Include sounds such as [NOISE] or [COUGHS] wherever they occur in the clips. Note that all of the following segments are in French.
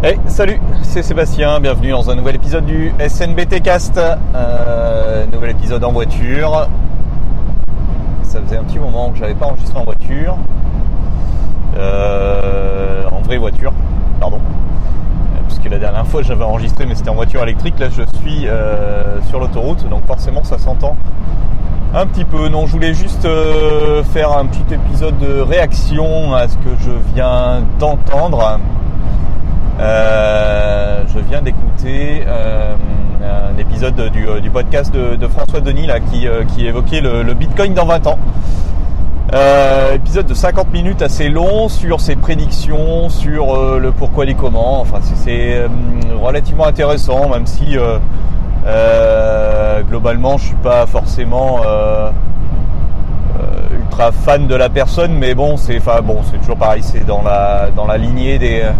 Hey, salut, c'est Sébastien, bienvenue dans un nouvel épisode du SNBT Cast. Euh, nouvel épisode en voiture. Ça faisait un petit moment que j'avais pas enregistré en voiture. Euh, en vraie voiture, pardon. Parce que la dernière fois j'avais enregistré mais c'était en voiture électrique. Là je suis euh, sur l'autoroute donc forcément ça s'entend un petit peu. Non, je voulais juste euh, faire un petit épisode de réaction à ce que je viens d'entendre. Euh, je viens d'écouter euh, un épisode du, du podcast de, François Denis là, qui, euh, qui évoquait le, Bitcoin dans 20 ans. Euh, épisode de 50 minutes assez long sur ses prédictions, sur euh, le pourquoi et les comment. Enfin, c'est relativement intéressant, même si globalement je suis pas forcément ultra fan de la personne, mais bon, c'est enfin bon, c'est toujours pareil, c'est dans la dans la lignée des euh,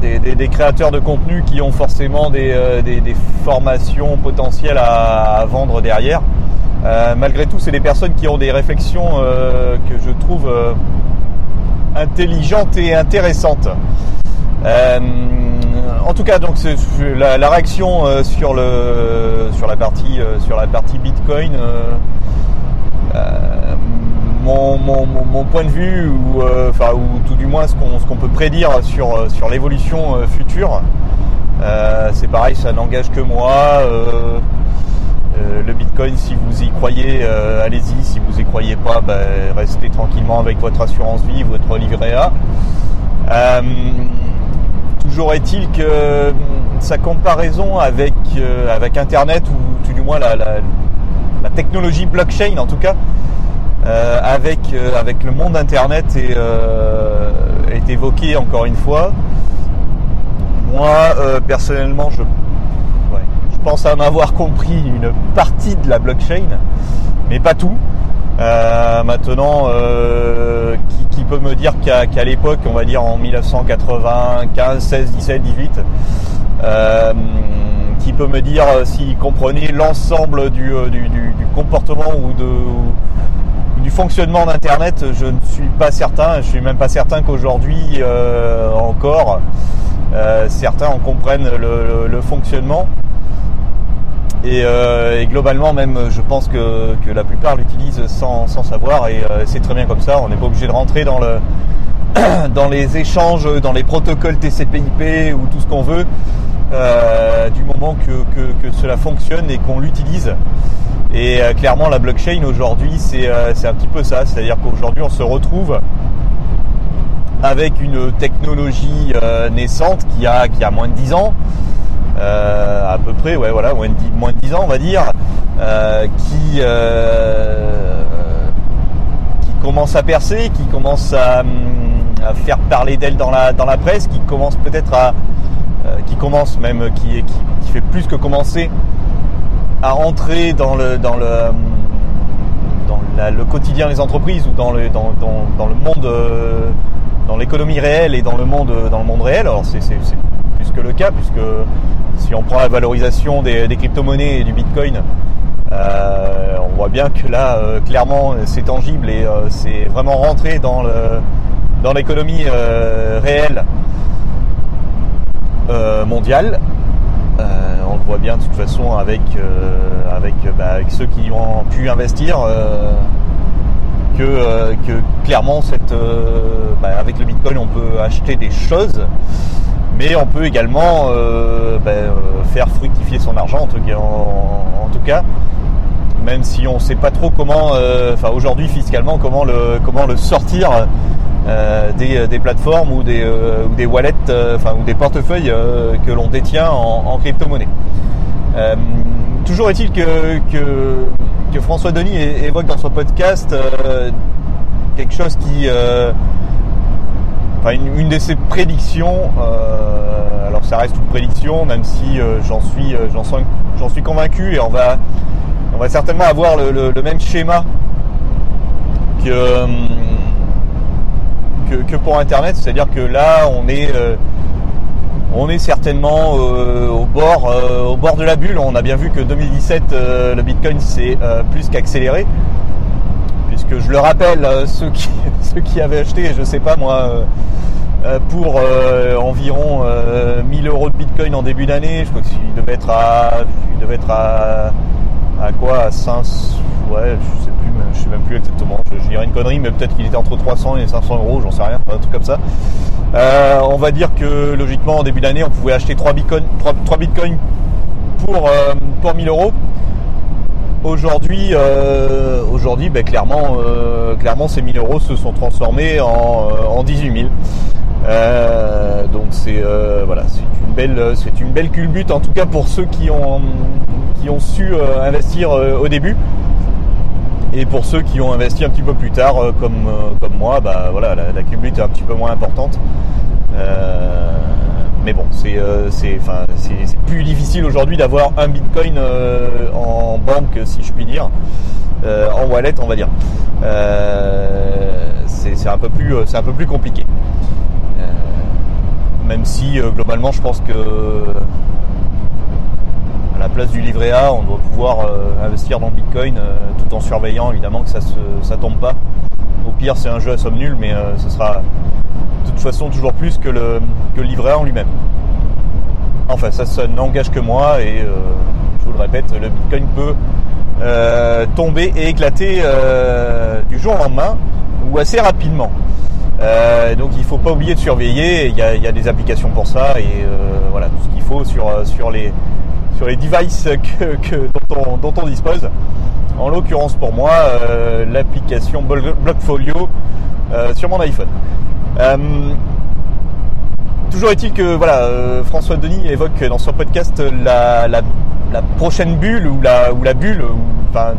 des, des, créateurs de contenu qui ont forcément des, euh, formations potentielles à, vendre derrière. Euh, malgré tout, c'est des personnes qui ont des réflexions euh, que je trouve intelligentes et intéressantes. en tout cas, donc la, la, réaction sur la partie Bitcoin mon, point de vue, ou, euh, enfin, ou tout du moins ce qu'on peut prédire sur, euh, sur l'évolution euh, future, c'est pareil, ça n'engage que moi. Le Bitcoin, si vous y croyez, allez-y. Si vous y croyez pas, ben, restez tranquillement avec votre assurance vie, votre livret A. toujours est-il que sa comparaison avec, avec Internet, ou tout du moins la, la technologie blockchain en tout cas, euh, avec, euh, avec le monde internet est, euh, est évoqué encore une fois. Moi, personnellement, je, je pense à m'avoir compris une partie de la blockchain, mais pas tout. Maintenant, qui, peut me dire qu'à qu l'époque, on va dire en 1995, 16, 17, 18, euh, qui peut me dire s'il comprenait l'ensemble du, du, du, comportement ou de, du fonctionnement d'Internet, je ne suis pas certain. Je suis même pas certain qu'aujourd'hui euh, encore euh, certains en comprennent le, fonctionnement. Et, euh, et, globalement, même, je pense que, la plupart l'utilisent sans, sans, savoir. Et c'est très bien comme ça. On n'est pas obligé de rentrer dans le [COUGHS] dans les échanges, dans les protocoles TCP/IP ou tout ce qu'on veut, euh, du moment que, que, cela fonctionne et qu'on l'utilise. Et euh, clairement, la blockchain aujourd'hui, c'est euh, un petit peu ça. C'est-à-dire qu'aujourd'hui, on se retrouve avec une technologie naissante qui a, qui a moins de 10 ans, à peu près, ouais, voilà, moins de 10, moins de 10 ans, on va dire, qui, qui commence à percer, qui commence à, à faire parler d'elle dans la, dans la presse, qui commence peut-être à. Qui commence même, qui, fait plus que commencer à rentrer dans le quotidien des entreprises ou dans le monde euh, dans l'économie réelle et dans le monde monde réel. Alors c'est plus que le cas puisque si on prend la valorisation des, crypto-monnaies et du bitcoin euh, on voit bien que là euh, clairement c'est tangible et euh, c'est vraiment rentré dans l'économie euh, mondiale. On le voit bien de toute façon avec, euh, avec, bah, avec, ceux qui ont pu investir euh, que, euh, que, clairement cette, bah, avec le Bitcoin on peut acheter des choses. Mais on peut également bah, faire fructifier son argent en tout cas, même si on ne sait pas trop comment, enfin aujourd'hui fiscalement comment le, comment le sortir. euh, des, des, plateformes ou des, euh, wallets, euh, enfin ou des portefeuilles que l'on détient en, crypto-monnaie. toujours est-il que, François Denis évoque dans son podcast quelque chose qui, enfin une, de ses prédictions. alors ça reste une prédiction, même si j'en suis, convaincu et on va, certainement avoir le même schéma que que, pour Internet, c'est-à-dire que là, on est, euh, on est certainement euh, au bord, euh, au bord de la bulle. On a bien vu que 2017, euh, le Bitcoin s'est plus qu'accéléré, puisque je le rappelle, ceux qui, [LAUGHS] ceux qui avaient acheté, je sais pas moi, pour environ 1000 euros de Bitcoin en début d'année. Je crois qu'il devait être à, il devait être à, à quoi À 5, ouais, je je sais même plus exactement. Je, dirais une connerie, mais peut-être qu'il était entre 300 et 500 euros, j'en sais rien, un truc comme ça. on va dire que logiquement en début d'année, on pouvait acheter 3 bitcoins, 3, bitcoins pour, pour 1000 euros. Aujourd'hui, euh, ben, clairement, euh, ces 1000 euros se sont transformés en, euh, en 18 000. donc c'est une belle, culbute en tout cas pour ceux qui ont su investir au début. Et pour ceux qui ont investi un petit peu plus tard, comme, comme moi, bah voilà, la, la, est un petit peu moins importante. Mais bon, euh, c'est plus difficile aujourd'hui d'avoir un bitcoin euh, en banque, si je puis dire, euh, en wallet, on va dire. c'est un, un peu plus compliqué. même si globalement, je pense que à la place du livret A, on doit pouvoir investir dans le bitcoin tout en surveillant évidemment que ça tombe pas. Au pire, c'est un jeu à somme nulle, mais ce sera de toute façon toujours plus que le, que livret A en lui-même. Enfin, ça, n'engage que moi et euh, je vous le répète, le Bitcoin peut euh, tomber et éclater euh, du jour au lendemain ou assez rapidement. donc il ne faut pas oublier de surveiller, il y a, des applications pour ça et voilà tout ce qu'il faut sur, sur, les, sur les devices dont, on, dispose. En l'occurrence pour moi, l'application Blockfolio sur mon iPhone. Toujours est-il que voilà, euh, François Denis évoque dans son podcast la, prochaine bulle ou la, bulle,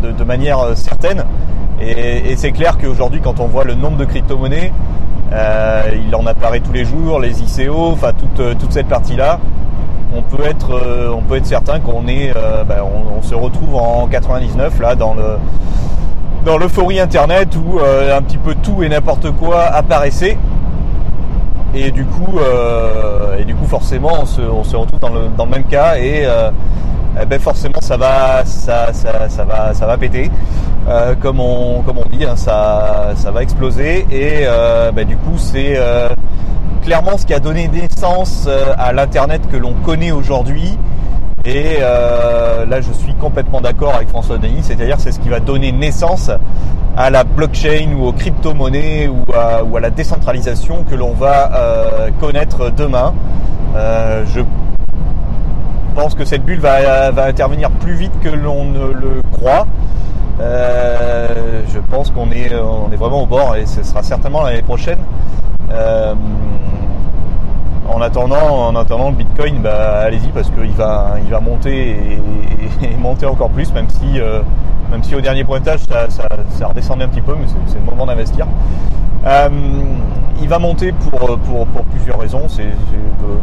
de, manière euh, certaine. Et, c'est clair qu'aujourd'hui, quand on voit le nombre de crypto-monnaies, euh, il en apparaît tous les jours, les ICO, enfin toute cette partie-là, on peut être, on peut être certain qu'on est, ben, on, se retrouve en 99 là dans le dans l'euphorie internet où un petit peu tout et n'importe quoi apparaissait et du coup, euh, et du coup forcément, on se, retrouve dans le, même cas et, euh, eh ben forcément ça va, ça, ça, va, ça va péter. Euh, comme on, comme on dit, hein, ça, ça va exploser et ben, du coup c'est clairement ce qui a donné naissance à l'internet que l'on connaît aujourd'hui. Et là, je suis complètement d'accord avec François Denis, c'est-à-dire c'est ce qui va donner naissance à la blockchain ou aux crypto-monnaies ou à, la décentralisation que l'on va euh, connaître demain. Euh, je pense que cette bulle va, intervenir plus vite que l'on ne le croit. Euh, je pense qu'on est, on est vraiment au bord et ce sera certainement l'année prochaine. En attendant, en attendant le Bitcoin, bah, allez-y parce qu'il va, il va monter et, monter encore plus, même si même si au dernier pointage ça, ça, redescendait un petit peu, mais c'est le moment d'investir. Euh, il va monter pour, pour, plusieurs raisons, c'est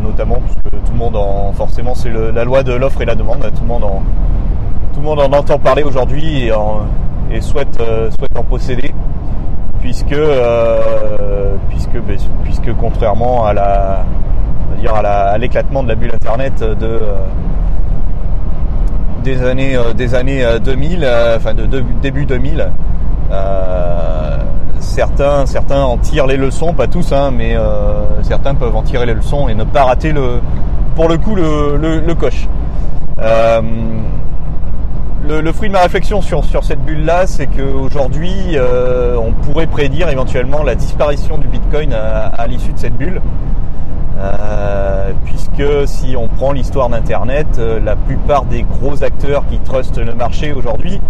notamment parce que tout le monde en forcément c'est la loi de l'offre et la demande, tout le monde en, tout le monde en entend parler aujourd'hui et, souhaite, euh, souhaite en posséder puisque, euh, puisque, ben, puisque contrairement à la à l'éclatement de la bulle internet de des années, euh, des années 2000, euh, euh, enfin de, début 2000. certains, certains en tirent les leçons, pas tous, hein, mais certains peuvent en tirer les leçons et ne pas rater le, pour le coup le, coche. Le, fruit de ma réflexion sur, sur cette bulle-là, c'est qu'aujourd'hui, on pourrait prédire éventuellement la disparition du Bitcoin à l'issue de cette bulle. Euh, puisque si on prend l'histoire d'Internet, euh, la plupart des gros acteurs qui trustent le marché aujourd'hui,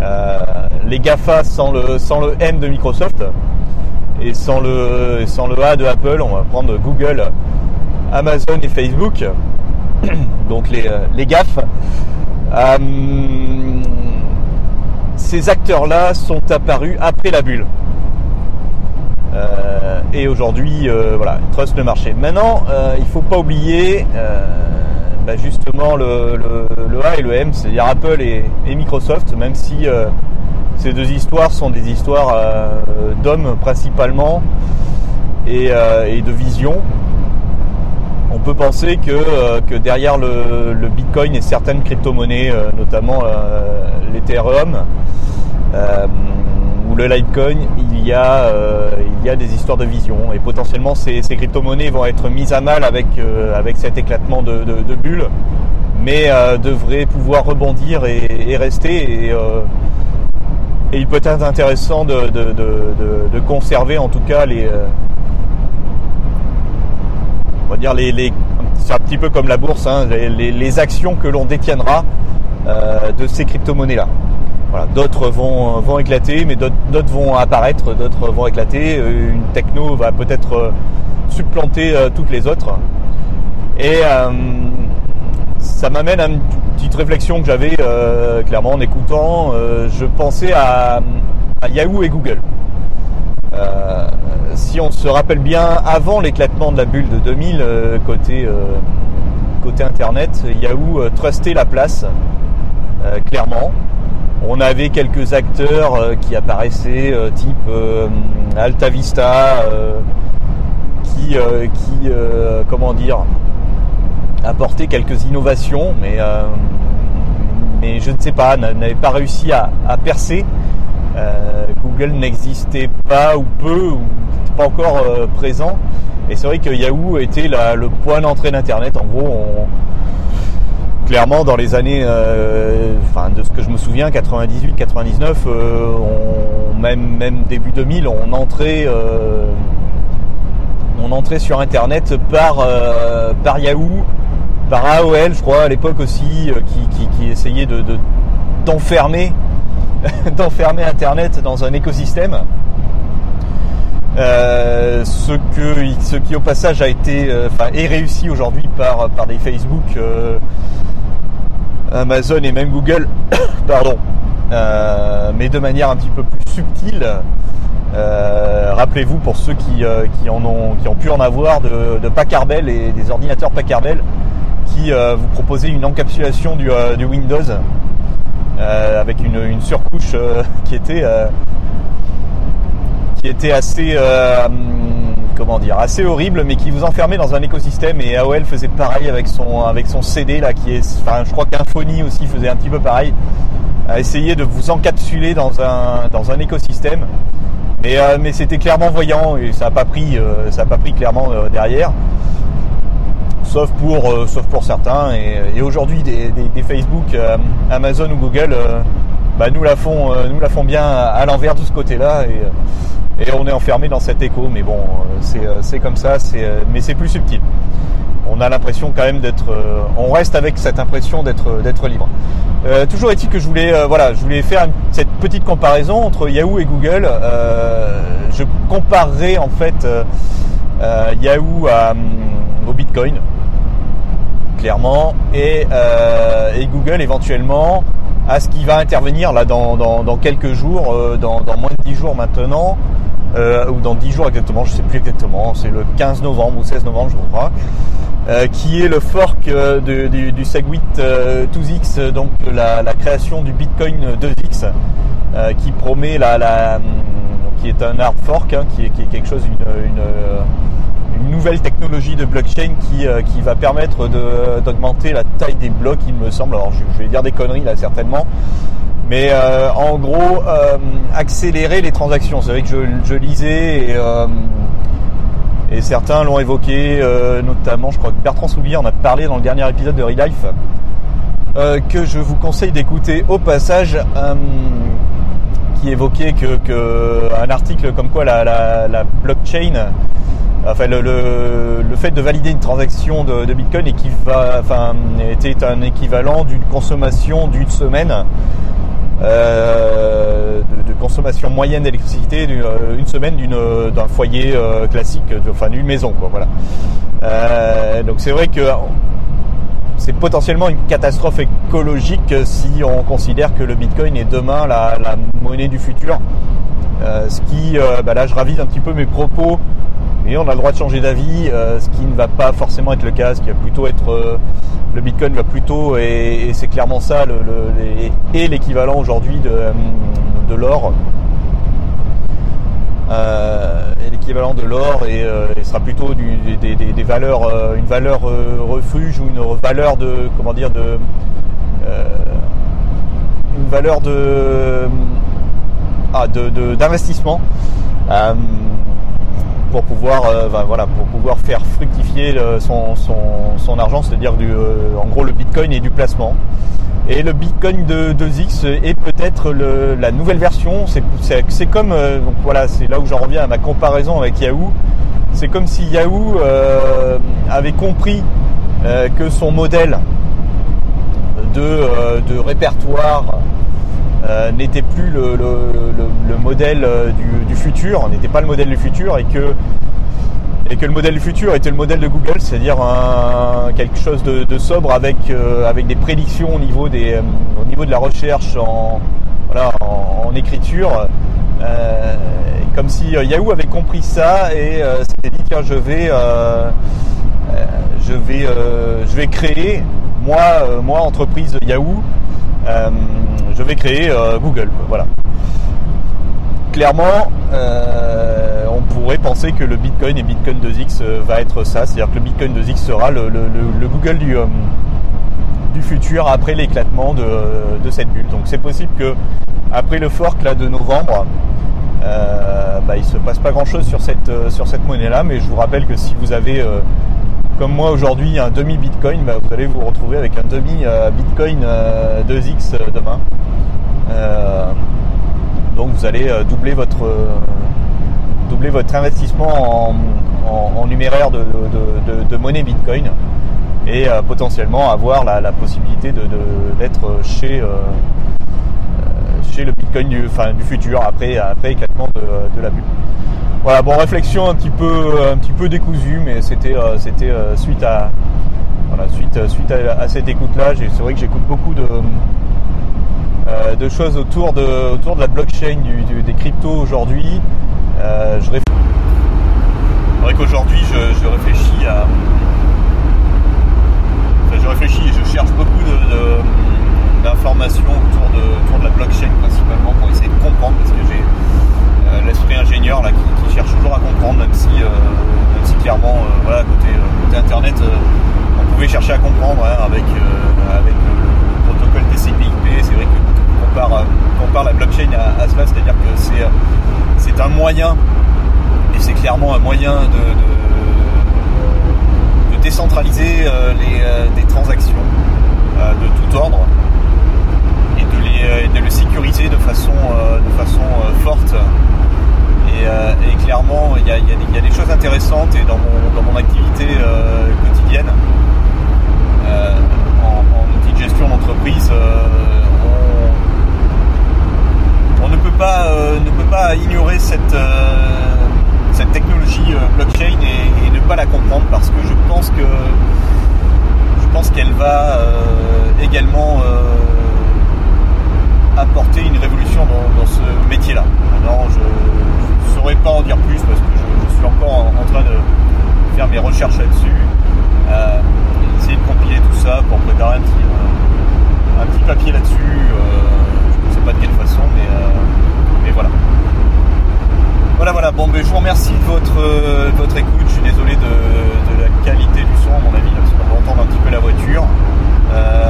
euh, les GAFA sans le, sans M de Microsoft et sans le, sans A de Apple, on va prendre Google, Amazon et Facebook, [COUGHS] donc les, les GAF, ces acteurs-là sont apparus après la bulle. Euh, et aujourd'hui, euh, voilà, trust le marché. Maintenant, euh, il ne faut pas oublier bah, justement le, A et le M, c'est-à-dire Apple et, Microsoft, même si ces deux histoires sont des histoires d'hommes principalement et, de vision. On peut penser que, derrière le, Bitcoin et certaines crypto-monnaies, notamment l'Ethereum, le Litecoin, il y a, il y a des histoires de vision et potentiellement ces, crypto-monnaies vont être mises à mal avec, avec cet éclatement de, bulles, mais devraient pouvoir rebondir et, rester. Et, il peut être intéressant de, conserver en tout cas les on va dire les, c'est un petit peu comme la bourse, hein, les, actions que l'on détiendra euh, de ces crypto-monnaies-là. D'autres vont, vont éclater, mais d'autres vont apparaître, d'autres vont éclater. Euh, une techno va peut-être euh, supplanter toutes les autres. Et ça m'amène à une petite réflexion que j'avais clairement en écoutant. je pensais à, Yahoo et Google. Euh, si on se rappelle bien, avant l'éclatement de la bulle de 2000, euh, côté, euh, côté Internet, Yahoo trustait la place, clairement. On avait quelques acteurs qui apparaissaient, type Alta Vista, qui, qui comment dire, apportaient quelques innovations, mais, mais je ne sais pas, n'avaient pas réussi à percer. Euh, Google n'existait pas ou peu ou pas encore euh, présent. Et c'est vrai que Yahoo était le point d'entrée d'Internet. En gros, clairement dans les années, euh, de ce que je me souviens, 98, 99, même même début 2000, on entrait, on entrait sur Internet par par Yahoo, par AOL, je crois à l'époque aussi, qui, essayait de d'enfermer [LAUGHS] d'enfermer Internet dans un écosystème. Euh, ce, que, ce qui au passage a été, euh, enfin, est réussi aujourd'hui par, par des Facebook, euh, Amazon et même Google, [COUGHS] pardon, mais de manière un petit peu plus subtile. Rappelez-vous pour ceux qui, qui, en ont, qui ont pu en avoir de, de Packard Bell et des ordinateurs Packard Bell qui vous proposaient une encapsulation du, Windows euh, avec une, surcouche euh, [LAUGHS] qui était euh, qui était assez comment dire assez horrible mais qui vous enfermait dans un écosystème et AOL faisait pareil avec son avec son CD là qui est enfin je crois qu'Infony aussi faisait un petit peu pareil à essayer de vous encapsuler dans un dans un écosystème mais mais c'était clairement voyant et ça n'a pas pris ça a pas pris clairement derrière sauf pour, euh, sauf pour certains. Et, aujourd'hui, des, Facebook, euh, Amazon ou Google, euh, bah, nous, la font, nous la font bien à, l'envers de ce côté-là. Et, on est enfermé dans cet écho. Mais bon, c'est comme ça, mais c'est plus subtil. On a l'impression quand même d'être, on reste avec cette impression d'être libre. toujours est-il que je voulais, voilà, je voulais faire cette petite comparaison entre Yahoo et Google. je comparerai en fait Yahoo à, au Bitcoin clairement, euh, et, Google éventuellement à ce qui va intervenir là dans, quelques jours, euh, dans, moins de 10 jours maintenant, euh, ou dans 10 jours exactement, je sais plus exactement, c'est le 15 novembre ou 16 novembre je crois, qui est le fork du, Segwit 2x, donc la, création du Bitcoin 2x, qui promet la, qui est un hard fork, hein, qui, est, quelque chose, une nouvelle technologie de blockchain qui, euh, qui va permettre d'augmenter la taille des blocs, il me semble. Alors je, vais dire des conneries là certainement. Mais euh, en gros, euh, accélérer les transactions. C'est vrai que je, lisais et, et certains l'ont évoqué, notamment je crois que Bertrand Soulier en a parlé dans le dernier épisode de Relife, que je vous conseille d'écouter au passage qui évoquait que, un article comme quoi la, la blockchain enfin le, fait de valider une transaction de, Bitcoin enfin, était un équivalent d'une consommation d'une semaine euh, de, consommation moyenne d'électricité d'une euh, une semaine d'un foyer euh, classique, enfin d'une maison quoi. Voilà. donc c'est vrai que c'est potentiellement une catastrophe écologique si on considère que le Bitcoin est demain la, monnaie du futur. ce qui, bah là je ravise un petit peu mes propos on a le droit de changer d'avis, euh, ce qui ne va pas forcément être le cas, ce qui va plutôt être euh, le Bitcoin va plutôt et, c'est clairement ça le, et l'équivalent aujourd'hui de, euh, l'or. l'équivalent de l'or et, sera plutôt des, valeurs, une valeur refuge ou une valeur de comment dire de une valeur de ah, d'investissement pour pouvoir voilà pour pouvoir faire fructifier son, son, argent, c'est-à-dire du en gros le Bitcoin et du placement. Et le Bitcoin de 2X est peut-être la nouvelle version. C'est comme, euh, donc voilà, c'est là où j'en reviens à ma comparaison avec Yahoo. C'est comme si Yahoo euh, avait compris euh, que son modèle de, répertoire n'était plus le, modèle du, du futur, n'était pas le modèle du futur et que le modèle du futur était le modèle de Google, c'est-à-dire quelque chose de, sobre avec, euh, avec des prédictions au niveau, euh, de la recherche en, écriture. Euh, comme si Yahoo avait compris ça et s'était dit tiens je vais créer moi moi entreprise Yahoo je vais créer Google voilà clairement on pourrait penser que le Bitcoin et Bitcoin 2X euh, va être ça, c'est-à-dire que le Bitcoin 2X sera le, Google du, euh, futur après l'éclatement de, cette bulle. Donc c'est possible que après le fork là, de novembre, euh, bah, il se passe pas grand-chose sur cette, sur cette monnaie-là, mais je vous rappelle que si vous avez, comme moi aujourd'hui, un demi-Bitcoin, bah, vous allez vous retrouver avec un demi-Bitcoin 2X demain. Donc vous allez doubler votre doubler votre investissement en, numéraire de, monnaie Bitcoin et euh, potentiellement avoir la, possibilité d'être chez, euh, chez le Bitcoin du, du futur après, après éclatement de, la bulle. Voilà, bon réflexion un petit peu, un petit peu décousue, mais c'était euh, c'était suite à suite, suite à, cette écoute-là. C'est vrai que j'écoute beaucoup de, de choses autour de, autour de la blockchain, des cryptos aujourd'hui. Euh, je C'est vrai qu'aujourd'hui, je, réfléchis à. Enfin, je réfléchis et je cherche beaucoup d'informations autour, de, la blockchain principalement pour essayer de comprendre parce que j'ai euh, l'esprit ingénieur là qui, cherche toujours à comprendre, même si, euh, clairement, voilà, côté, internet, on pouvait chercher à comprendre hein, avec, avec le, protocole TCP/IP. C'est vrai quand on compare, la blockchain à cela, c'est-à-dire que c'est c'est un moyen, et c'est clairement un moyen de, décentraliser euh, les, euh, des transactions euh, de tout ordre et de les, de sécuriser de façon, de façon forte. Et, clairement, il y a, des choses intéressantes et dans mon, mon activité quotidienne, en, en, outil de gestion d'entreprise, pas, euh, ne peut pas ignorer cette, euh, technologie euh, blockchain et, ne pas la comprendre parce que je pense que je pense qu'elle va également apporter une révolution dans, ce métier-là. Alors je ne saurais pas en dire plus parce que je, suis encore en, train de faire mes recherches là-dessus, essayer de compiler tout ça pour préparer un petit papier là-dessus pas de quelle façon, mais, euh, mais voilà. Voilà, voilà. Bon, mais je vous remercie de votre, euh, votre écoute. Je suis désolé de, la qualité du son, à mon avis, parce qu'on va entendre un petit peu la voiture. Euh,